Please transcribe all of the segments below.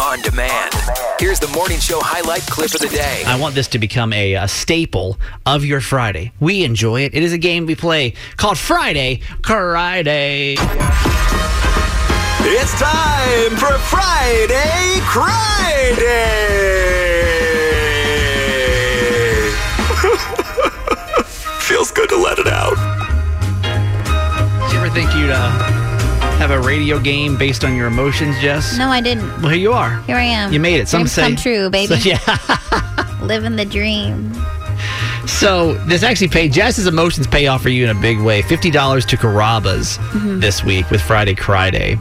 on demand. Here's the morning show highlight clip of the day. I want this to become a, a staple of your Friday. We enjoy it. It is a game we play called Friday Cry Day. It's time for Friday Friday. Feels good to let it out. Did you ever think you'd uh, have a radio game based on your emotions, Jess? No, I didn't. Well, here you are. Here I am. You made it. Some Dreams say come true, baby. So, yeah. Living the dream. So this actually paid Jess's emotions pay off for you in a big way. Fifty dollars to Carrabba's Mm-hmm. this week with Friday Cry Day.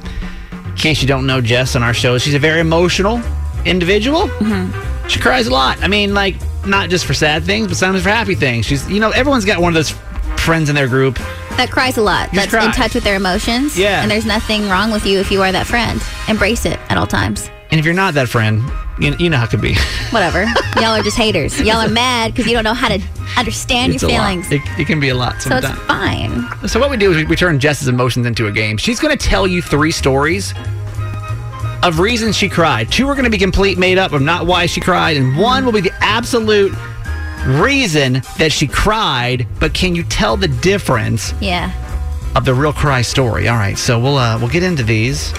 In case you don't know Jess on our show, she's a very emotional individual. Mm-hmm. She cries a lot. I mean, like not just for sad things, but sometimes for happy things. She's you know everyone's got one of those friends in their group. That cries a lot. Just That's in touch with their emotions. Yeah. And there's nothing wrong with you if you are that friend. Embrace it at all times. And if you're not that friend, you, you know how it can be. Whatever. Y'all are just haters. Y'all are mad because you don't know how to understand It's your feelings. It, it can be a lot So it's sometimes. fine. So what we do is we, we turn Jess's emotions into a game. She's going to tell you three stories of reasons she cried. Two are going to be complete made up of not why she cried, and one will be the absolute reason that she cried. But can you tell the difference Yeah. of the real cry story? All right, so we'll uh, we'll get into these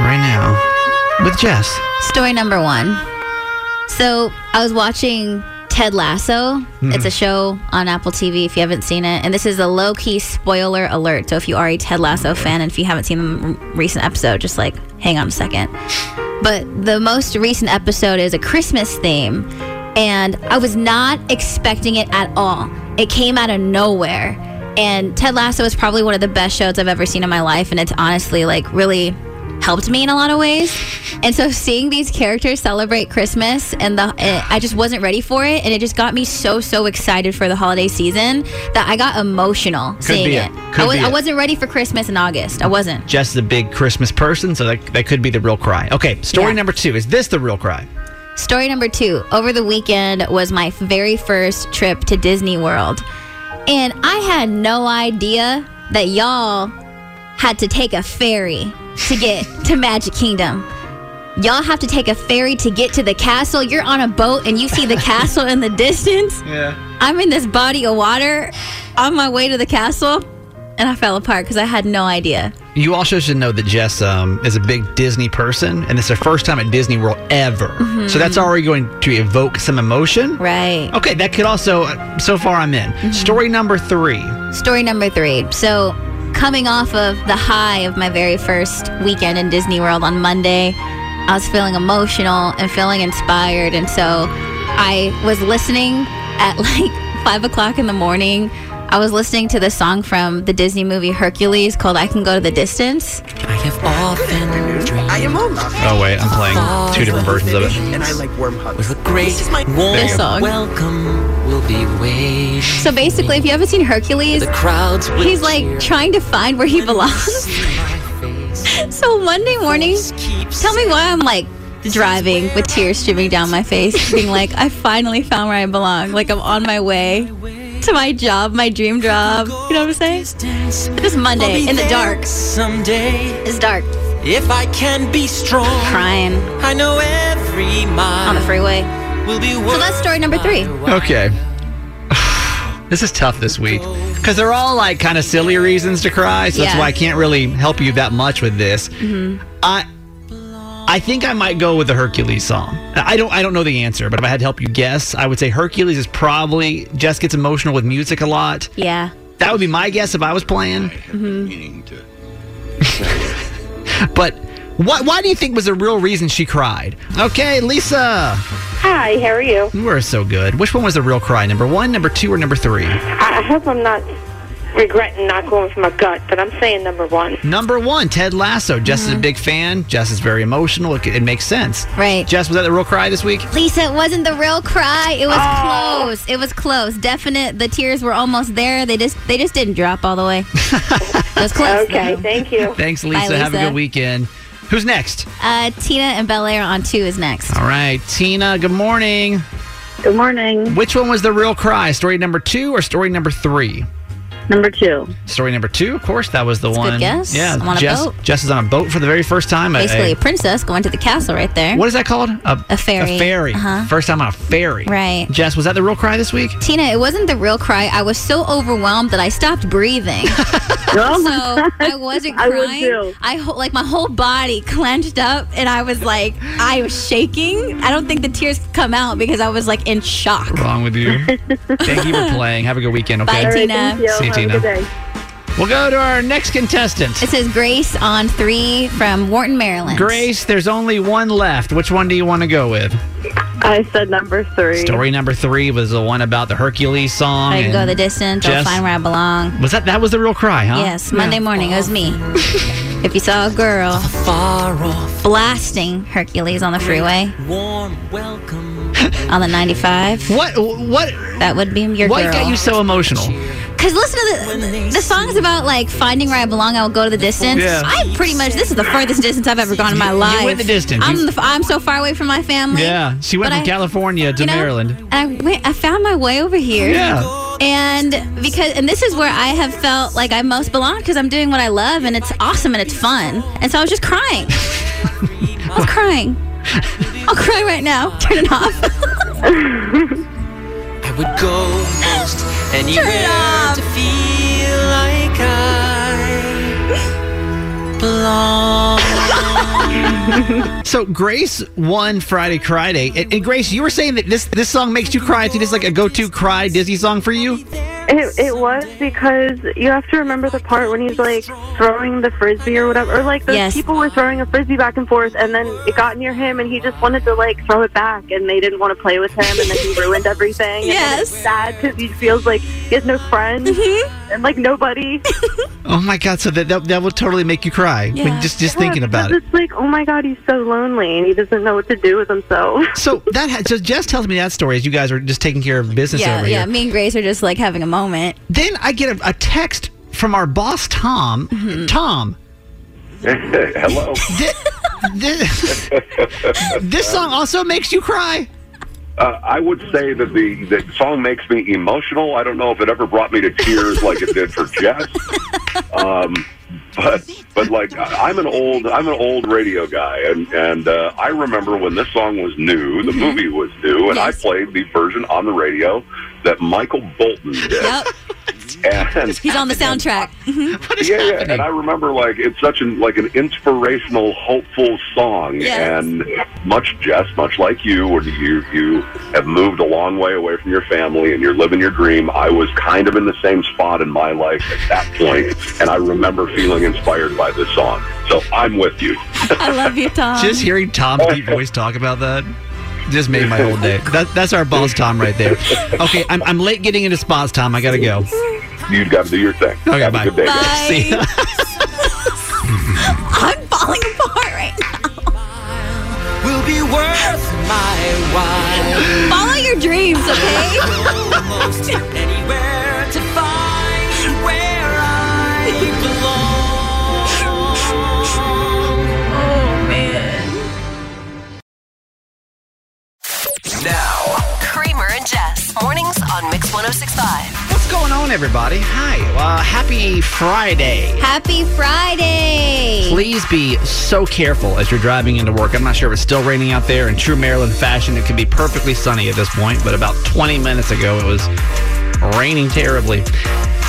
right now with Jess. Story number one. So I was watching Ted Lasso. It's a show on Apple TV if you haven't seen it. And this is a low key spoiler alert. So if you are a Ted Lasso fan and if you haven't seen the recent episode, just like hang on a second. But the most recent episode is a Christmas theme. And I was not expecting it at all. It came out of nowhere. And Ted Lasso is probably one of the best shows I've ever seen in my life. And it's honestly like really helped me in a lot of ways. And so seeing these characters celebrate Christmas and the eh, I just wasn't ready for it and it just got me so so excited for the holiday season that I got emotional seeing be it. it. I, was, I wasn't ready for Christmas in August. I wasn't. Is a big Christmas person, so that, that could be the real cry. Okay, story Yeah. number two. Is this the real cry? Story number 2. Over the weekend was my very first trip to Disney World. And I had no idea that y'all had to take a ferry to get to Magic Kingdom. Y'all have to take a ferry to get to the castle. You're on a boat and you see the castle in the distance. Yeah. I'm in this body of water on my way to the castle and I fell apart because I had no idea. You also should know that Jess um, is a big Disney person, and it's her first time at Disney World ever. So that's already going to evoke some emotion. Right. Okay, that could also. uh, So far, I'm in. Story number three. Story number three. So, coming off of the high of my very first weekend in Disney World on Monday, I was feeling emotional and feeling inspired. And so, I was listening at like five o'clock in the morning. I was listening to the song from the Disney movie Hercules called I Can Go to the Distance. I have often dreamed I am home. Oh wait, I'm playing two different versions of it. And I like warm hugs. with a great warm This song. welcome will be waiting. So, basically, if you haven't seen Hercules, the crowds he's like trying to find where he belongs. see my face. So, Monday morning, Tell me why I'm like driving with tears streaming down my face, being like, I finally found where I belong. Like I'm on my way to my job, my dream job. You know what I'm saying? distance. This Monday in the dark. Someday, It's dark. if I can be strong, Crying I know every mile on the freeway. will be So that's story number three. Okay. this is tough this week because they're all like kind of silly reasons to cry. So that's why I can't really help you that much with this. Mm-hmm. I. I think I might go with the Hercules song. I don't I don't know the answer, but if I had to help you guess, I would say Hercules is probably Jess gets emotional with music a lot. Yeah. That would be my guess if I was playing. but what, why do you think was the real reason she cried? Okay, Lisa. Hi, how are you? You are so good. Which one was the real cry? Number one, number two, or number three? I I hope I'm not regretting not going with my gut, but I'm saying number one. Number one, Ted Lasso. Jess is a big fan. Jess is very emotional. It, it makes sense. Right. Jess, was that the real cry this week? Lisa, it wasn't the real cry. It was close. It was close. Definite. The tears were almost there. They just they just didn't drop all the way. it was close. Okay, thank you. Thanks, Lisa. Have a good weekend. Who's next? Uh, Tina and Bel Air on two is next. All right, Tina, good morning. Good morning. Which one was the real cry? Story number two or story number three? Number two. Story number two, of course, that was the a good one. guess. Yeah, I'm on a Jess, boat. Jess is on a boat for the very first time. Basically, a- a princess going to the castle right there. what is that called? A, A ferry. A ferry. Uh-huh. First time on a ferry. Right. Jess, was that the real cry this week? Tina, it wasn't the real cry. I was so overwhelmed that I stopped breathing. Oh so I wasn't I would crying. too. I ho- like my whole body clenched up, and I was like, I was shaking. I don't think the tears could come out because I was like in shock. Wrong with you. Thank you for playing. Have a good weekend, okay? Bye, All right, Tina. thank you. See you, Have Tina. a good day. We'll go to our next contestant. It says Grace on three from Wharton, Maryland. Grace, there's only one left. Which one do you want to go with? I said number three. Story number three was the one about the Hercules song. I can go the distance. I'll find where I belong. Was that that was the real cry, huh? Yes, Monday morning. It was me. if you saw a girl Far off, blasting Hercules on the freeway warm welcome. on the 95, What what that would be your what girl. got you so emotional? Because listen to the the song is about like finding where I belong. I will go to the distance. Yeah. I pretty much this is the furthest distance I've ever gone in my life. You life. went the distance. I'm the, I'm so far away from my family. Yeah, she went from I- California to you know, Maryland. And I went. I found my way over here. Yeah. And because and this is where I have felt like I most belong because I'm doing what I love and it's awesome and it's fun. And so I was just crying. I was crying. I'll cry right now. Turn it off. I would go most anywhere off. to feel like I belong. So Grace won Friday Cry Day, And, and Grace, you were saying that this this song makes you cry. It's just like a go-to cry Disney song for you. It, it was because you have to remember the part when he's like throwing the frisbee or whatever, or like those Yes. people were throwing a frisbee back and forth, and then it got near him, and he just wanted to like throw it back, and they didn't want to play with him, and then he ruined everything. And it's Yes. sad because he feels like he has no friends mm-hmm. and like nobody. Oh my God! So that that, that will totally make you cry. when just just Yeah, thinking about it. It's like, oh my god, he's so lonely, and he doesn't know what to do with himself. So that ha- so Jess tells me that story as you guys are just taking care of business yeah, over yeah. here. Me and Grace are just like having a moment. Then I get a, a text from our boss Tom. Mm-hmm. Tom, Hello. thi- thi- this song also makes you cry. Uh, I would say that the the song makes me emotional. I don't know if it ever brought me to tears like it did for Jess. Um, but but like I'm an old I'm an old radio guy, and and uh, I remember when this song was new, the movie was new, and Yes. I played the version on the radio that Michael Bolton did. Yep. And He's on the soundtrack. What is yeah, yeah, and I remember like it's such an like an inspirational, hopeful song, Yes. and much Jess, much like you, when you you have moved a long way away from your family and you're living your dream. I was kind of in the same spot in my life at that point, and I remember feeling inspired by this song. So I'm with you. I love you, Tom. Just hearing Tom's deep voice talk about that just made my whole day. That, that's our boss Tom right there. Okay, I'm, I'm late getting into spots, Tom. I gotta go. You've got to do your thing. Okay, Have bye. a good day, guys. Bye. See ya. I'm falling apart right now. Will be worth my everybody? Hi. Uh, happy Friday. Happy Friday. Please be so careful as you're driving into work. I'm not sure if it's still raining out there. In true Maryland fashion, it could be perfectly sunny at this point, but about 20 minutes ago, it was raining terribly.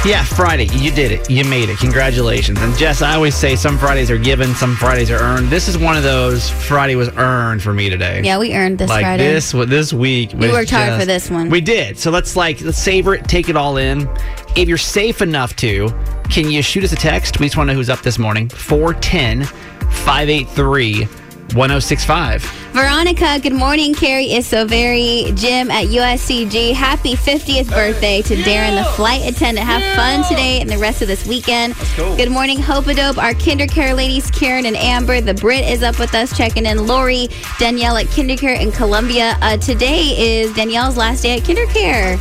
Yeah, Friday. You did it. You made it. Congratulations. And Jess, I always say some Fridays are given, some Fridays are earned. This is one of those Friday was earned for me today. Yeah, we earned this like Friday. this this week. We worked hard just- for this one. We did. So let's like let's savor it, take it all in. If you're safe enough to, can you shoot us a text? We just want to know who's up this morning. 410 583 1065. Veronica, good morning. Carrie is so very. Jim at USCG, happy 50th birthday to Darren, the flight attendant. Have fun today and the rest of this weekend. cool. Good morning, Hope Dope. Our KinderCare ladies, Karen and Amber. The Brit is up with us, checking in. Lori, Danielle at KinderCare in Columbia. Uh, today is Danielle's last day at KinderCare.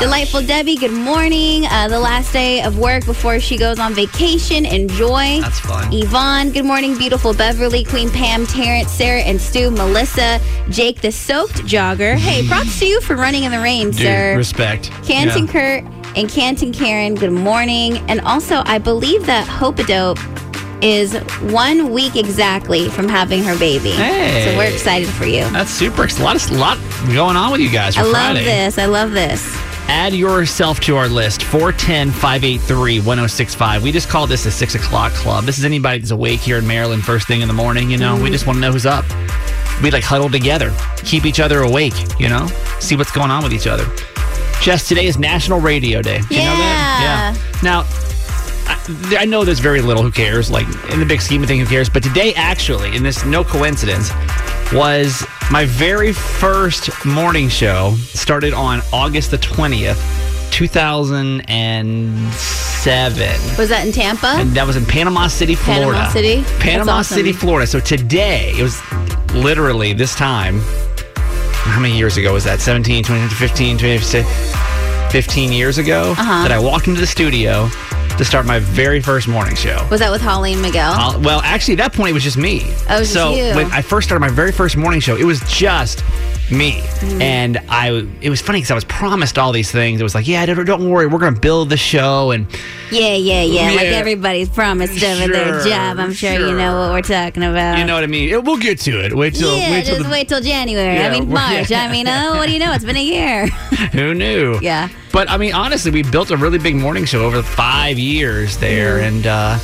Delightful Debbie, good morning. Uh, the last day of work before she goes on vacation. Enjoy. That's fun. Yvonne, good morning, beautiful Beverly, Queen Pam, Terrence, Sarah, and Stu, Melissa, Jake, the soaked jogger. Hey, props to you for running in the rain, Dude, sir. respect. Canton Yeah. Kurt, And Canton Karen, good morning. And also, I believe that Hopadope is one week exactly from having her baby. Hey. So we're excited for you. That's super. A lot, of, lot going on with you guys for I love Friday. this. I love this. Add yourself to our list 410 583 1065. We just call this a six o'clock club. This is anybody that's awake here in Maryland first thing in the morning. You know, we mm-hmm. just want to know who's up. We like huddle together, keep each other awake, you know, see what's going on with each other. Jess, today is National Radio Day. You know that? Yeah. Now, I, I know there's very little who cares, like in the big scheme of things, who cares? But today, actually, and this no coincidence, was my very first morning show. Started on August the 20th, 2007. Was that in Tampa? And that was in Panama City, Florida. Panama City? Panama awesome. City, Florida. So today, it was literally this time. How many years ago was that? 17, 20, 15, 20, 15 years ago Uh-huh. that I walked into the studio to start my very first morning show. Was that with Holly and Miguel? Uh, well, actually, at that point, it was just me. Oh, so you. when I first started my very first morning show, it was just me. Mm-hmm. And I, it was funny because I was promised all these things. It was like, yeah, don't, don't worry, we're going to build the show. And yeah, yeah, yeah, Like everybody's promised over their job. I'm sure, you know what we're talking about. you know what I mean? It- we'll get to it. Wait till, yeah, wait till just the- wait till January. Yeah, I mean, March. yeah. I mean, oh, what do you know? It's been a year. Who knew? Yeah. But I mean, honestly, we built a really big morning show over five years there, Mm-hmm. and uh,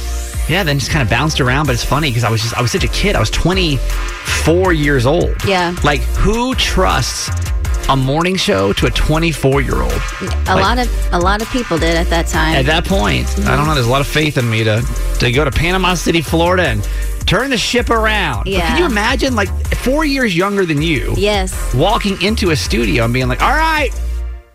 yeah, then just kind of bounced around. But it's funny because I was just I was such a kid. I was 24 years old. Yeah. Like who trusts a morning show to a 24 year old? A lot of a lot of people did at that time. At that point, I don't know. There's a lot of faith in me to to go to Panama City, Florida, and turn the ship around. But Yeah. can you imagine, like four years younger than you? yes. Walking into a studio and being like, "All right,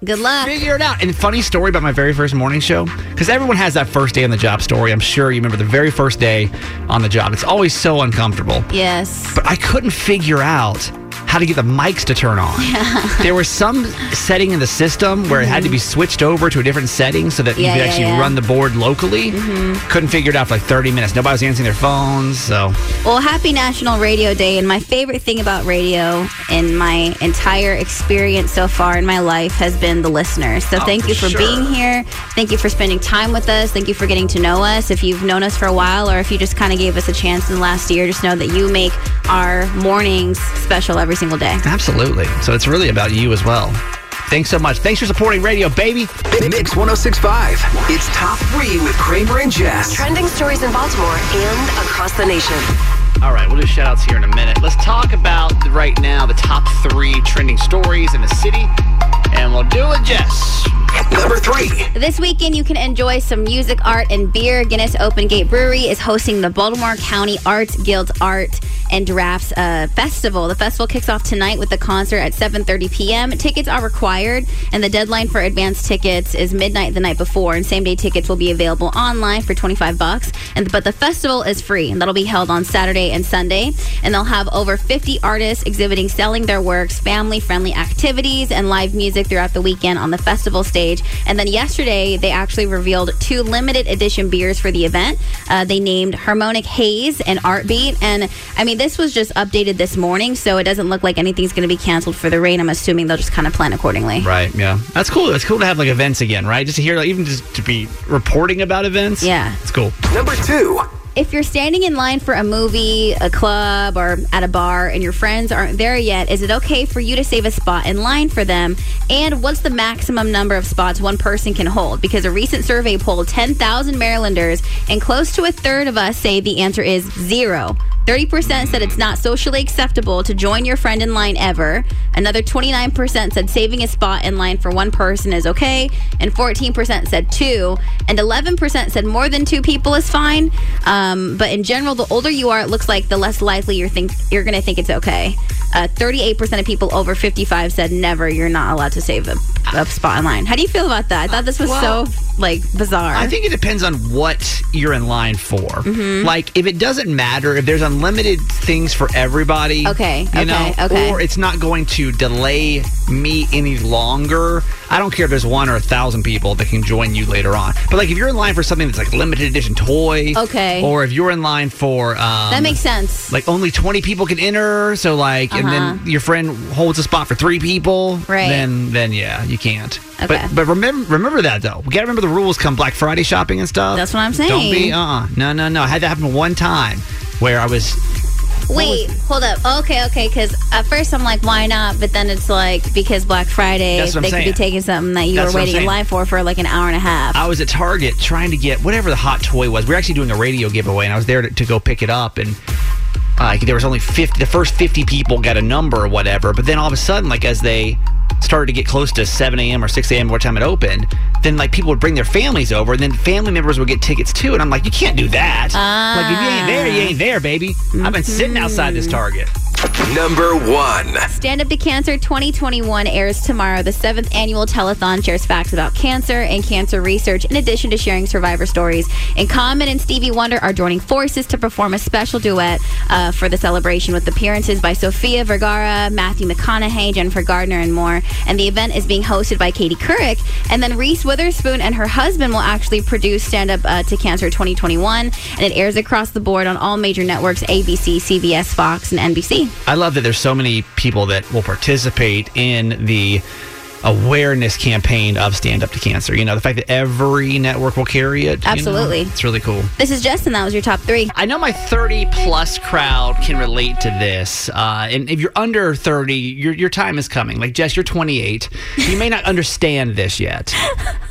Good luck. figure it out. And funny story about my very first morning show, because everyone has that first day on the job story. I'm sure you remember the very first day on the job. It's always so uncomfortable. Yes. But I couldn't figure out how to get the mics to turn on. there was some setting in the system where it had to be mm-hmm. switched over to a different setting so that you Yeah, could yeah, actually yeah. run the board locally. Mm-hmm. Couldn't figure it out for like 30 minutes. Nobody was answering their phones. So Well, happy National Radio Day. And my favorite thing about radio in my entire experience so far in my life has been the listeners. So Oh, thank for you for sure. being here. Thank you for spending time with us. Thank you for getting to know us. If you've known us for a while or if you just kind of gave us a chance in the last year, just know that you make our mornings special every single day. absolutely. So it's really about you as well. Thanks so much. Thanks for supporting radio, baby. Mix 1065. It's top three with Kramer and Jess. Trending stories in Baltimore and across the nation. All right, we'll do shout outs here in a minute. Let's talk about right now the top three trending stories in the city, and we'll do it, Jess. Number three. This weekend, you can enjoy some music, art, and beer. Guinness Open Gate Brewery is hosting the Baltimore County Arts Guild Art and Drafts uh, Festival. The festival kicks off tonight with the concert at 7:30 p.m. Tickets are required, and the deadline for advance tickets is midnight the night before. And same day tickets will be available online for 25 bucks. And but the festival is free, and that'll be held on Saturday and Sunday. And they'll have over 50 artists exhibiting, selling their works, family-friendly activities, and live music throughout the weekend on the festival stage. And then yesterday, they actually revealed two limited edition beers for the event. Uh, they named Harmonic Haze and Art Beat. And I mean, this was just updated this morning, so it doesn't look like anything's going to be canceled for the rain. I'm assuming they'll just kind of plan accordingly. Right, yeah. That's cool. It's cool to have like events again, right? Just to hear, like, even just to be reporting about events. Yeah. It's cool. Number two. If you're standing in line for a movie, a club, or at a bar and your friends aren't there yet, is it okay for you to save a spot in line for them? And what's the maximum number of spots one person can hold? Because a recent survey polled 10,000 Marylanders, and close to a third of us say the answer is zero. 30% said it's not socially acceptable to join your friend in line ever. Another 29% said saving a spot in line for one person is okay. And 14% said two. And 11% said more than two people is fine. Um, but in general, the older you are, it looks like the less likely you're, think, you're going to think it's okay. Uh, 38% of people over 55 said never, you're not allowed to save a, a spot in line. How do you feel about that? I thought this was Well, so, like, bizarre. I think it depends on what you're in line for. Mm-hmm. Like, if it doesn't matter, if there's unlimited things for everybody, Okay, you okay, know, okay. or it's not going to delay me any longer, I don't care if there's one or a thousand people that can join you later on. But like if you're in line for something that's like limited edition toy, Okay. or if you're in line for um, That makes sense. like only 20 people can enter so like and then your friend holds a spot for three people Uh-huh. Right. then then yeah you can't Okay. but but remember remember that though we gotta remember the rules come black friday shopping and stuff That's what I'm saying. don't be saying. uh-uh no no no i had that happen one time where i was Wait, hold up. Okay, okay. Because at first I'm like, why not? But then it's like because Black Friday, they could be taking something that you That's were waiting in line for for like an hour and a half. I was at Target trying to get whatever the hot toy was. We are actually doing a radio giveaway, and I was there to, to go pick it up. And uh, there was only 50, the first 50 people got a number or whatever. But then all of a sudden, like as they started to get close to 7 a.m. or 6 a.m. what time it opened, then like people would bring their families over, and then family members would get tickets too. And I'm like, you can't do that. Like if you ain't there, you ain't there, baby. I've been sitting outside this Target. Number one. Stand Up to Cancer 2021 airs tomorrow. The seventh annual telethon shares facts about cancer and cancer research, in addition to sharing survivor stories. And Common and Stevie Wonder are joining forces to perform a special duet uh, for the celebration with appearances by Sofia Vergara, Matthew McConaughey, Jennifer Gardner, and more. And the event is being hosted by Katie Couric. And then Reese Witherspoon and her husband will actually produce Stand Up uh, to Cancer 2021. And it airs across the board on all major networks ABC, CBS, Fox, and NBC. I love that there's so many people that will participate in the awareness campaign of Stand Up to Cancer. You know, the fact that every network will carry it. you know, Absolutely. it's really cool. This is Justin. That was your top three. I know my 30 plus crowd can relate to this. Uh, and if you're under 30, your, your time is coming. Like, Jess, you're 28. You may not understand this yet.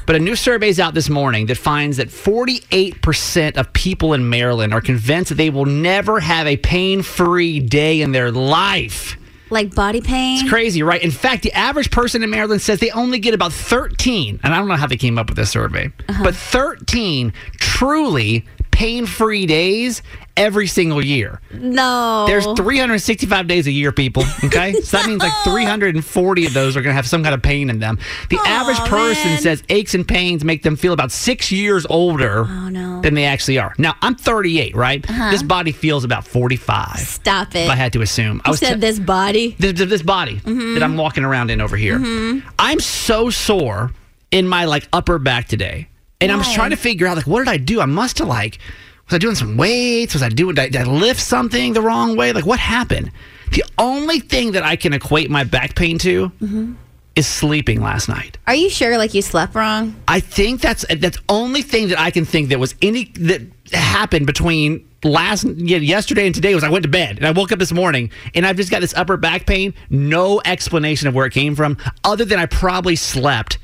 But a new survey is out this morning that finds that 48% of people in Maryland are convinced that they will never have a pain free day in their life. Like body pain. It's crazy, right? In fact, the average person in Maryland says they only get about 13, and I don't know how they came up with this survey, uh-huh. but 13 truly pain free days every single year. No. There's 365 days a year, people. Okay, so that means like 340 of those are going to have some kind of pain in them. The average person man. says aches and pains make them feel about six years older Oh, no. Uh-huh. than they actually are. Now, I'm 38, right? This body feels about 45. Stop it. If I had to assume, I was said te- this body. this, this body Mm-hmm. that I'm walking around in over here. I'm so sore in my like upper back today, and I'm Why? trying to figure out like what did I do? I must have like was I doing some weights? Was I doing did I, did I lift something the wrong way? Like what happened? The only thing that I can equate my back pain to Mm-hmm. is sleeping last night. Are you sure like you slept wrong? I think that's that's only thing that I can think that was any that happened between last yesterday and today was I went to bed and I woke up this morning and I've just got this upper back pain. No explanation of where it came from, other than I probably slept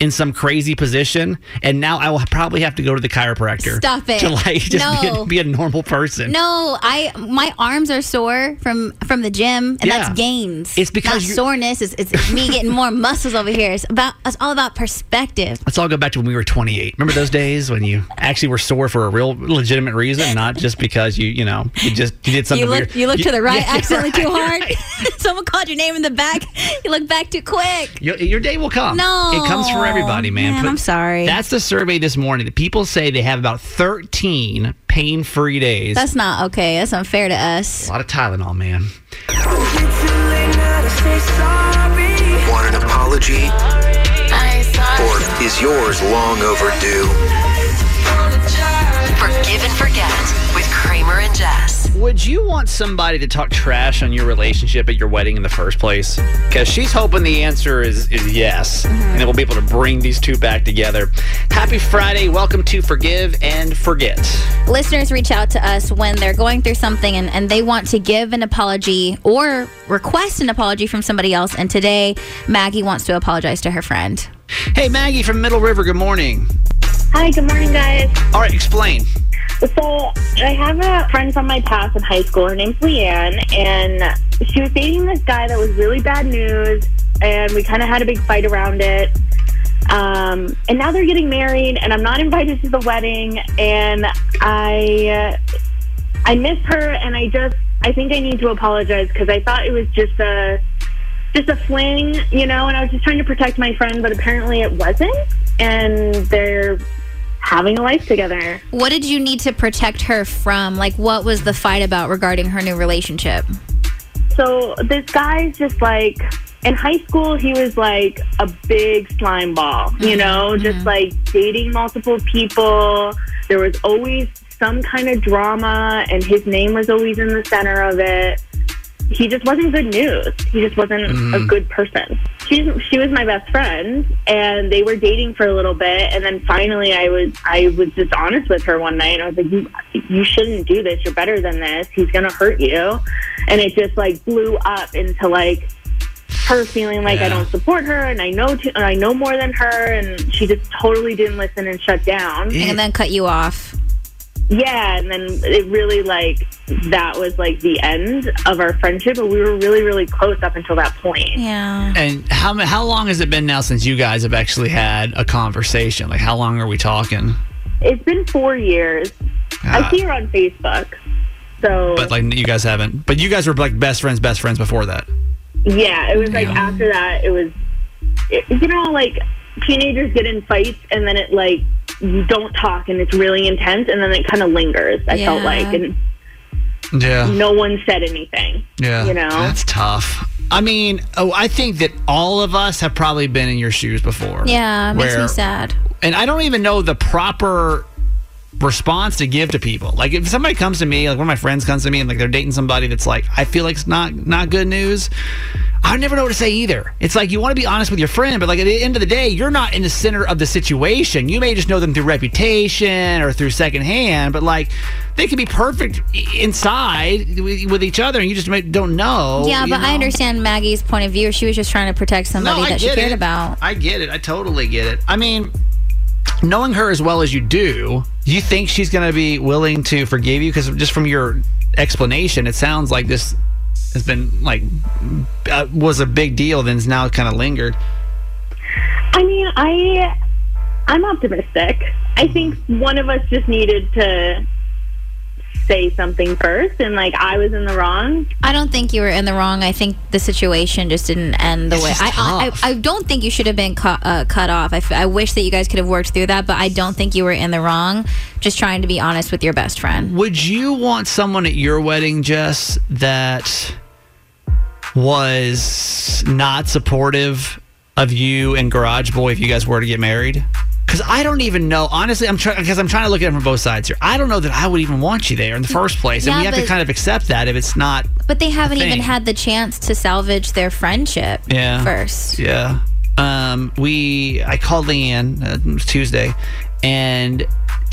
in some crazy position and now I will probably have to go to the chiropractor. Stop it. To like just be, a, No. be a normal person. No, I my arms are sore from from the gym, and Yeah. that's gains. It's because not soreness. It's, it's me getting more muscles over here. It's about it's all about perspective. Let's all go back to when we were 28. Remember those days when you actually were sore for a real legitimate reason, not just because you, you know, you just you did something You look you look to the right yeah, accidentally too hard. right. Someone called your name in the back. You look back too quick. Your, your day will come. No. It comes for everybody, man. Man, I'm sorry. That's the survey this morning. that people say they have about 13 pain free days. That's not okay. That's unfair to us. a lot of Tylenol, man. Want an apology? Or is yours long overdue? Forgive and forget Would you want somebody to talk trash on your relationship at your wedding in the first place? Because she's hoping the answer is, is yes. And then we'll be able to bring these two back together. Happy Friday. Welcome to Forgive and Forget. Listeners reach out to us when they're going through something and, and they want to give an apology or request an apology from somebody else. And today, Maggie wants to apologize to her friend. Hey, Maggie from Middle River. Good morning. Hi, good morning, guys. All right, explain. So I have a friend from my past in high school. Her name's Leanne, and she was dating this guy that was really bad news, and we kind of had a big fight around it. Um, and now they're getting married, and I'm not invited to the wedding, and I uh, I miss her, and I just I think I need to apologize because I thought it was just a just a fling, you know, and I was just trying to protect my friend, but apparently it wasn't, and they're having a life together. What did you need to protect her from? Like, what was the fight about regarding her new relationship? So this guy's just like in high school, he was like a big slime ball, you mm-hmm. know, mm-hmm. just like dating multiple people. There was always some kind of drama, and his name was always in the center of it. He just wasn't good news. He just wasn't a mm-hmm. good person. She's she was my best friend, and they were dating for a little bit, and then finally, I was I was just honest with her one night. and I was like, "You you shouldn't do this. You're better than this. He's gonna hurt you," and it just like blew up into like her feeling like I don't support her, and I know too, I know more than her, and she just totally didn't listen and shut down. And then cut you off. Yeah, and then it really like that was like the end of our friendship, but we were really really close up until that point. Yeah. And how how long has it been now since you guys have actually had a conversation? Like how long are we talking? It's been four years. I see her on Facebook, so But like you guys haven't. But you guys were like best friends, best friends before that. yeah, it was like Yeah. after that, it was it, you know like teenagers get in fights and then it like you don't talk and it's really intense and then it kind of lingers. I felt like and Yeah. no one said anything. Yeah. you know. That's tough. I mean, oh, I think that all of us have probably been in your shoes before. Yeah, it makes Where- me sad. and I don't even know the proper response to give to people. Like if somebody comes to me, like one of my friends comes to me and like they're dating somebody that's like I feel like it's not not good news. I never know what to say either. It's like you want to be honest with your friend, but like at the end of the day, you're not in the center of the situation. You may just know them through reputation or through secondhand, but like they can be perfect inside with, each other, and you just don't know. Yeah, but I understand Maggie's point of view. She was just trying to protect somebody I that she cared it. about. I get it. I totally get it. I mean, knowing her as well as you do, you think she's going to be willing to forgive you? Because just from your explanation, it sounds like this has been like uh, was a big deal, then it's now kind of lingered. I mean, I I'm optimistic. I think one of us just needed to say something first, and like I was in the wrong. I don't think you were in the wrong. I think the situation just didn't end the It's way. I, I. I I don't think you should have been cut, uh, cut off. I, f- I wish that you guys could have worked through that, but I don't think you were in the wrong. Just trying to be honest with your best friend. Would you want someone at your wedding, Jess, that was not supportive of you and Garage Boy if you guys were to get married? Because I don't even know. Honestly, I'm trying because I'm trying to look at it from both sides here. I don't know that I would even want you there in the first place, and Yeah, we have to kind of accept that if it's not. But they haven't even had the chance to salvage their friendship Yeah. first. Yeah. Um, we I called Leanne uh, it was Tuesday, and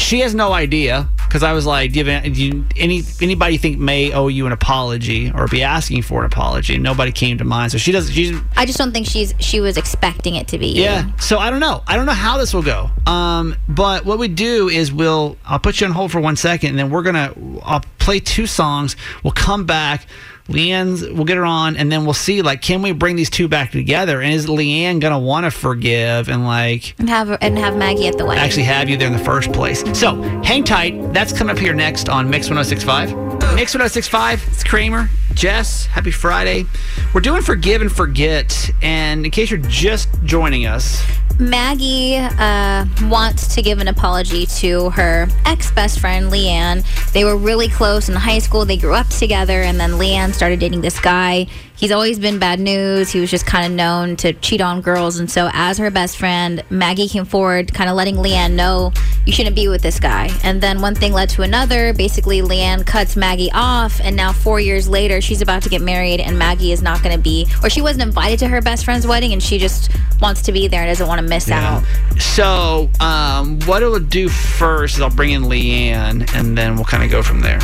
she has no idea because I was like, do you, have, do you any anybody think may owe you an apology or be asking for an apology? And nobody came to mind, so she doesn't. She's I just don't think she's she was expecting it to be. you. yeah. So I don't know. I don't know how this will go. Um, but what we do is we'll I'll put you on hold for one second, and then we're gonna I'll play two songs. We'll come back. Leanne's we'll get her on, and then we'll see like can we bring these two back together? And is Leanne gonna want to forgive and like And have and have Maggie at the wedding. actually have you there in the first place? So hang tight. That's coming up here next on Mix 1065. Mix 1065. It's Kramer. Jess, happy Friday. We're doing Forgive and Forget. And in case you're just joining us, Maggie uh, wants to give an apology to her ex best friend, Leanne. They were really close in high school. They grew up together, and then Leanne started dating this guy. He's always been bad news. He was just kind of known to cheat on girls. And so, as her best friend, Maggie came forward, kind of letting Leanne know you shouldn't be with this guy. And then one thing led to another. Basically, Leanne cuts Maggie off, and now four years later, she's about to get married, and Maggie is not going to be, or she wasn't invited to her best friend's wedding, and she just wants to be there and doesn't want to miss out. So, um, what it'll do first is I'll bring in Leanne, and then we'll kind of go from there.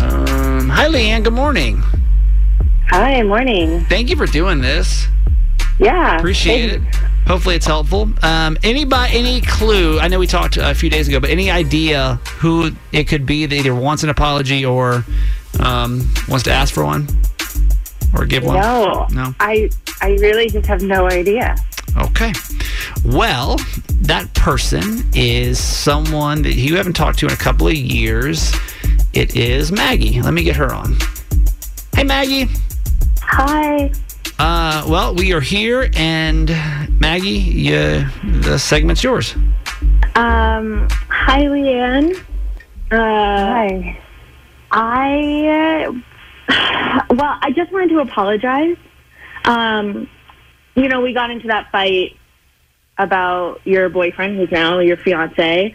Um, hi, Leanne. Good morning. Hi, morning. Thank you for doing this. Yeah, Appreciate it. Hopefully, it's helpful. Um, anybody, any clue? I know we talked a few days ago, but any idea who it could be that either wants an apology or um, wants to ask for one or give one? No, No. I I really just have no idea. Okay. Well, that person is someone that you haven't talked to in a couple of years. It is Maggie. Let me get her on. Hey, Maggie. Hi. Uh, well, we are here, and Maggie, you, the segment's yours. Um, hi, Leanne. Uh, hi. I, uh, well, I just wanted to apologize. Um, you know, we got into that fight about your boyfriend, who's now your fiance,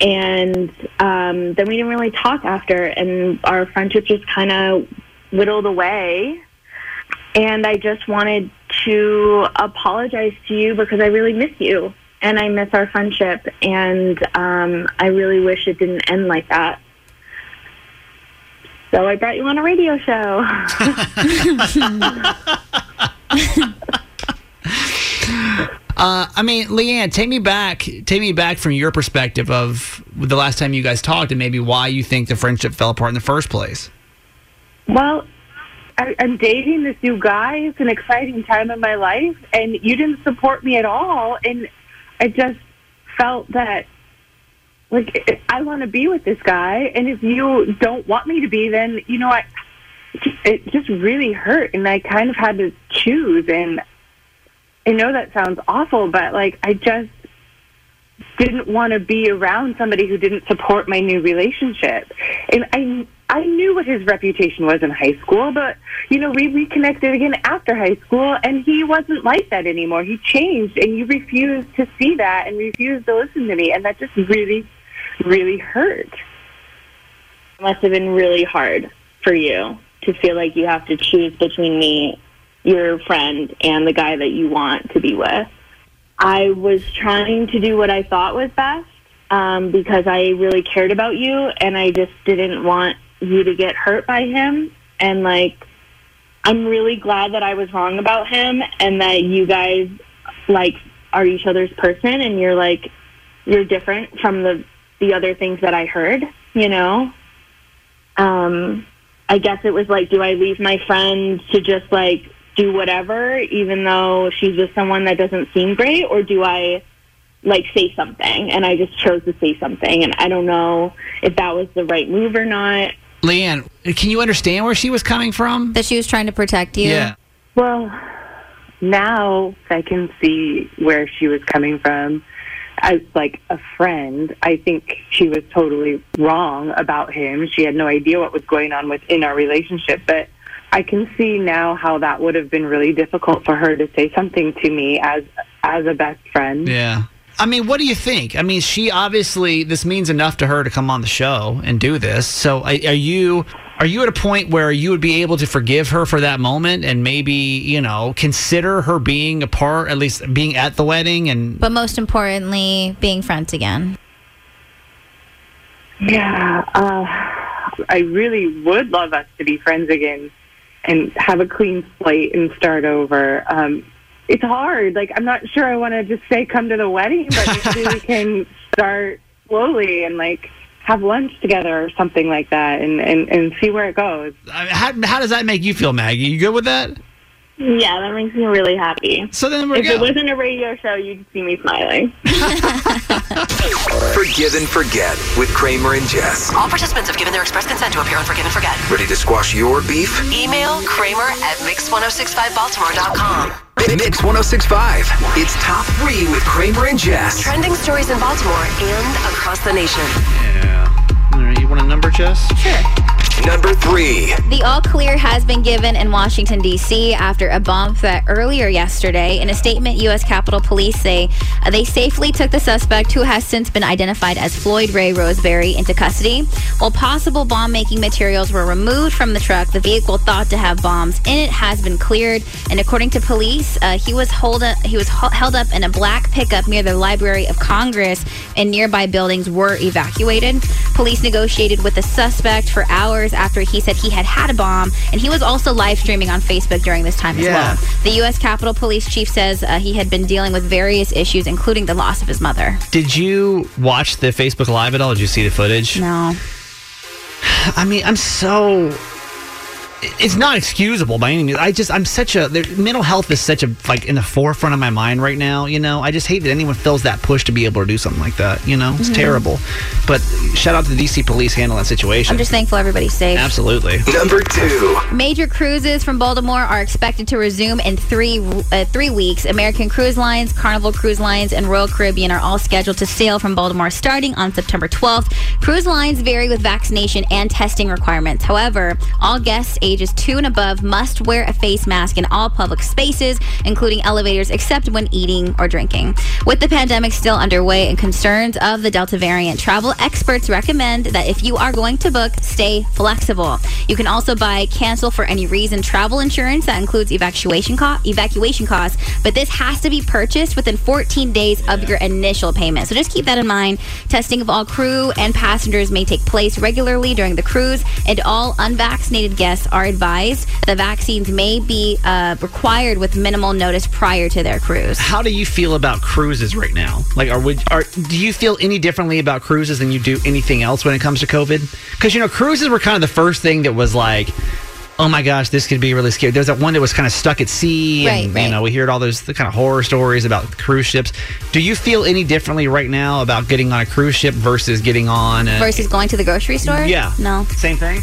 and um, then we didn't really talk after, and our friendship just kind of whittled away. And I just wanted to apologize to you because I really miss you and I miss our friendship, and um, I really wish it didn't end like that. So I brought you on a radio show. Uh, I mean, Leanne, take me back. Take me back from your perspective of the last time you guys talked, and maybe why you think the friendship fell apart in the first place. Well, I, I'm dating this new guy. It's an exciting time in my life, and you didn't support me at all. And I just felt that, like, I want to be with this guy, and if you don't want me to be, then you know, I it just really hurt, and I kind of had to choose. And I know that sounds awful, but like, I just didn't want to be around somebody who didn't support my new relationship. And I I knew what his reputation was in high school, but you know, we reconnected again after high school and he wasn't like that anymore. He changed and you refused to see that and refused to listen to me and that just really really hurt. It must have been really hard for you to feel like you have to choose between me, your friend, and the guy that you want to be with. I was trying to do what I thought was best um, because I really cared about you, and I just didn't want you to get hurt by him. And like, I'm really glad that I was wrong about him, and that you guys like are each other's person, and you're like you're different from the the other things that I heard. You know, um, I guess it was like, do I leave my friend to just like do whatever, even though she's with someone that doesn't seem great, or do I like say something? And I just chose to say something, and I don't know if that was the right move or not. Leanne, can you understand where she was coming from? That she was trying to protect you. Yeah. Well, now I can see where she was coming from. As like a friend, I think she was totally wrong about him. She had no idea what was going on within our relationship, but I can see now how that would have been really difficult for her to say something to me as as a best friend. Yeah. I mean, what do you think? I mean, she obviously this means enough to her to come on the show and do this. So, are, are you are you at a point where you would be able to forgive her for that moment and maybe you know consider her being a part, at least being at the wedding and But most importantly, being friends again. Yeah, uh, I really would love us to be friends again and have a clean slate and start over. Um, it's hard. Like, I'm not sure I want to just say come to the wedding, but maybe we can start slowly and like have lunch together or something like that and, and, and see where it goes. I mean, how, how does that make you feel, Maggie? You good with that? Yeah, that makes me really happy. So then we If go. it wasn't a radio show, you'd see me smiling. Forgive and forget with Kramer and Jess. All participants have given their express consent to appear on Forgive and Forget. Ready to squash your beef? Email Kramer at mix1065baltimore.com. Mix 1065. It's top three with Kramer and Jess. Trending stories in Baltimore and across the nation. Yeah. All right, you want a number, Jess? Number three. The all clear has been given in Washington, D.C. after a bomb threat earlier yesterday. In a statement, U.S. Capitol Police say uh, they safely took the suspect, who has since been identified as Floyd Ray Roseberry, into custody. While possible bomb making materials were removed from the truck, the vehicle thought to have bombs in it has been cleared. And according to police, uh, he was hold he was ho- held up in a black pickup near the Library of Congress, and nearby buildings were evacuated. Police negotiated with the suspect for hours after he said he had had a bomb, and he was also live streaming on Facebook during this time as well. The U.S. Capitol Police chief says uh, he had been dealing with various issues, including the loss of his mother. Did you watch the Facebook Live at all? Did you see the footage? No. I mean, I'm so. It's not excusable by any means. I just, I'm such a. there- Mental health is such a, like, in the forefront of my mind right now. You know, I just hate that anyone feels that push to be able to do something like that. You know, it's terrible. But shout out to the DC police handling that situation. I'm just thankful everybody's safe. Absolutely. Number two. Major cruises from Baltimore are expected to resume in three uh, three weeks. American Cruise Lines, Carnival Cruise Lines, and Royal Caribbean are all scheduled to sail from Baltimore starting on September 12th. Cruise lines vary with vaccination and testing requirements. However, all guests ages two and above must wear a face mask in all public spaces, including elevators, except when eating or drinking. With the pandemic still underway and concerns of the Delta variant, travel experts recommend that if you are going to book, stay flexible. You can also buy cancel for any reason travel insurance that includes evacuation co- evacuation costs, but this has to be purchased within 14 days of your initial payment. So just keep that in mind. Testing of all crew and passengers may take place regularly during the cruise, and all unvaccinated guests are advised the vaccines may be uh, required with minimal notice prior to their cruise. How do you feel about cruises right now? Like, are would are do you feel any differently about cruises than you do anything else when it comes to COVID? Because you know, cruises were kind of the first thing that was like. Oh my gosh, this could be really scary. There's that one that was kind of stuck at sea, Right, and right. you know we heard all those the kind of horror stories about cruise ships. Do you feel any differently right now about getting on a cruise ship versus getting on? A, Versus going to the grocery store? Yeah. No. Same thing.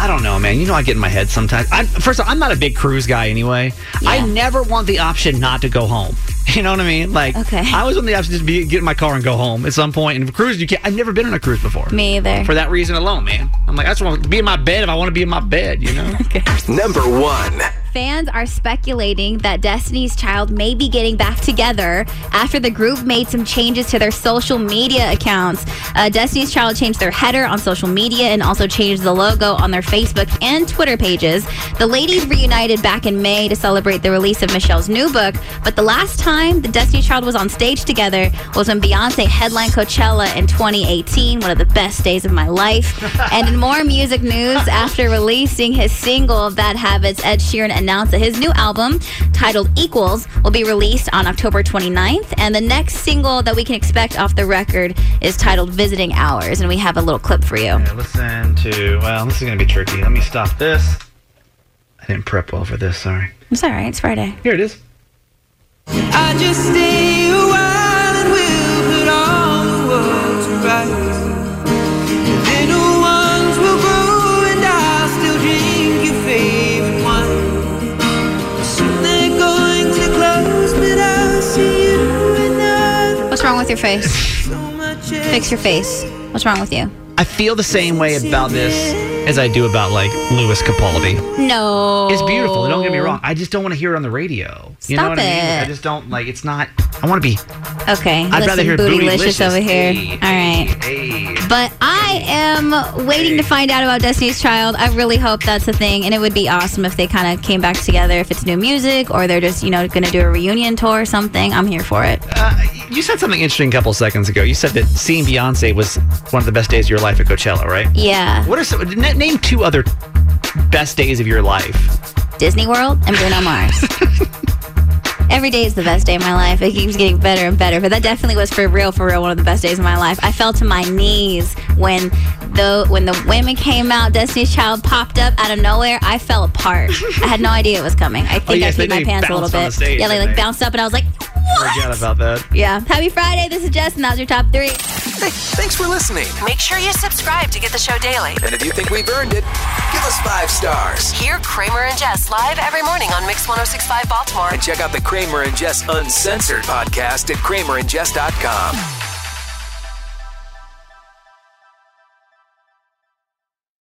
I don't know, man. You know, I get in my head sometimes. I, first of all, I'm not a big cruise guy anyway. I never want the option not to go home. You know what I mean? Like, Okay. I always want the option to just be, get in my car and go home at some point. And if cruise, you can't. I've never been on a cruise before. Me either. For that reason alone, man. I'm like, I just want to be in my bed if I want to be in my bed. You know? Number one. Fans are speculating that Destiny's Child may be getting back together after the group made some changes to their social media accounts. Uh, Destiny's Child changed their header on social media and also changed the logo on their Facebook and Twitter pages. The ladies reunited back in May to celebrate the release of Michelle's new book, but the last time the Destiny's Child was on stage together was when Beyonce headlined Coachella in 2018, one of the best days of my life. and in more music news, after releasing his single Bad Habits, Ed Sheeran announced that his new album, titled Equals, will be released on October 29th. And the next single that we can expect off the record is titled Visiting Hours. And we have a little clip for you. Yeah, listen to. Well, this is going to be tricky. Let me stop this. I didn't prep well for this. Sorry. It's all right, it's Friday. Here it is. I just stay a with your face? Fix your face. What's wrong with you? I feel the same way about this as I do about like Lewis Capaldi. No. It's beautiful. Don't get me wrong. I just don't want to hear it on the radio. You know Stop what I mean? I just don't like. It's not. I want to be. Okay. I'd listen, rather hear bootylicious bootylicious over here. Hey, All right. Hey, hey. But I am waiting to find out about Destiny's Child. I really hope that's a thing, and it would be awesome if they kind of came back together. If it's new music, or they're just you know going to do a reunion tour or something, I'm here for it. Uh, you said something interesting a couple seconds ago. You said that seeing Beyonce was one of the best days of your life at Coachella, right? Yeah, What are some? Name two other best days of your life. Disney World and Bruno Mars. Every day is the best day of my life. It keeps getting better and better. But that definitely was for real, for real, one of the best days of my life. I fell to my knees when the when the women came out. Destiny's Child popped up out of nowhere. I fell apart. I had no idea it was coming. I oh, think Oh, yes, I they- peed my pants a little bit. stage, yeah, they like they? bounced up, and I was like, Forgot "What?" about that. Yeah. Happy Friday. This is Jess, and that was your top three. Hey, thanks for listening. Make sure you subscribe to get the show daily. And if you think we've earned it, give us five stars. Hear Kramer and Jess live every morning on Mix 1065 Baltimore. And check out the Kramer and Jess Uncensored podcast at kramerandjess.com.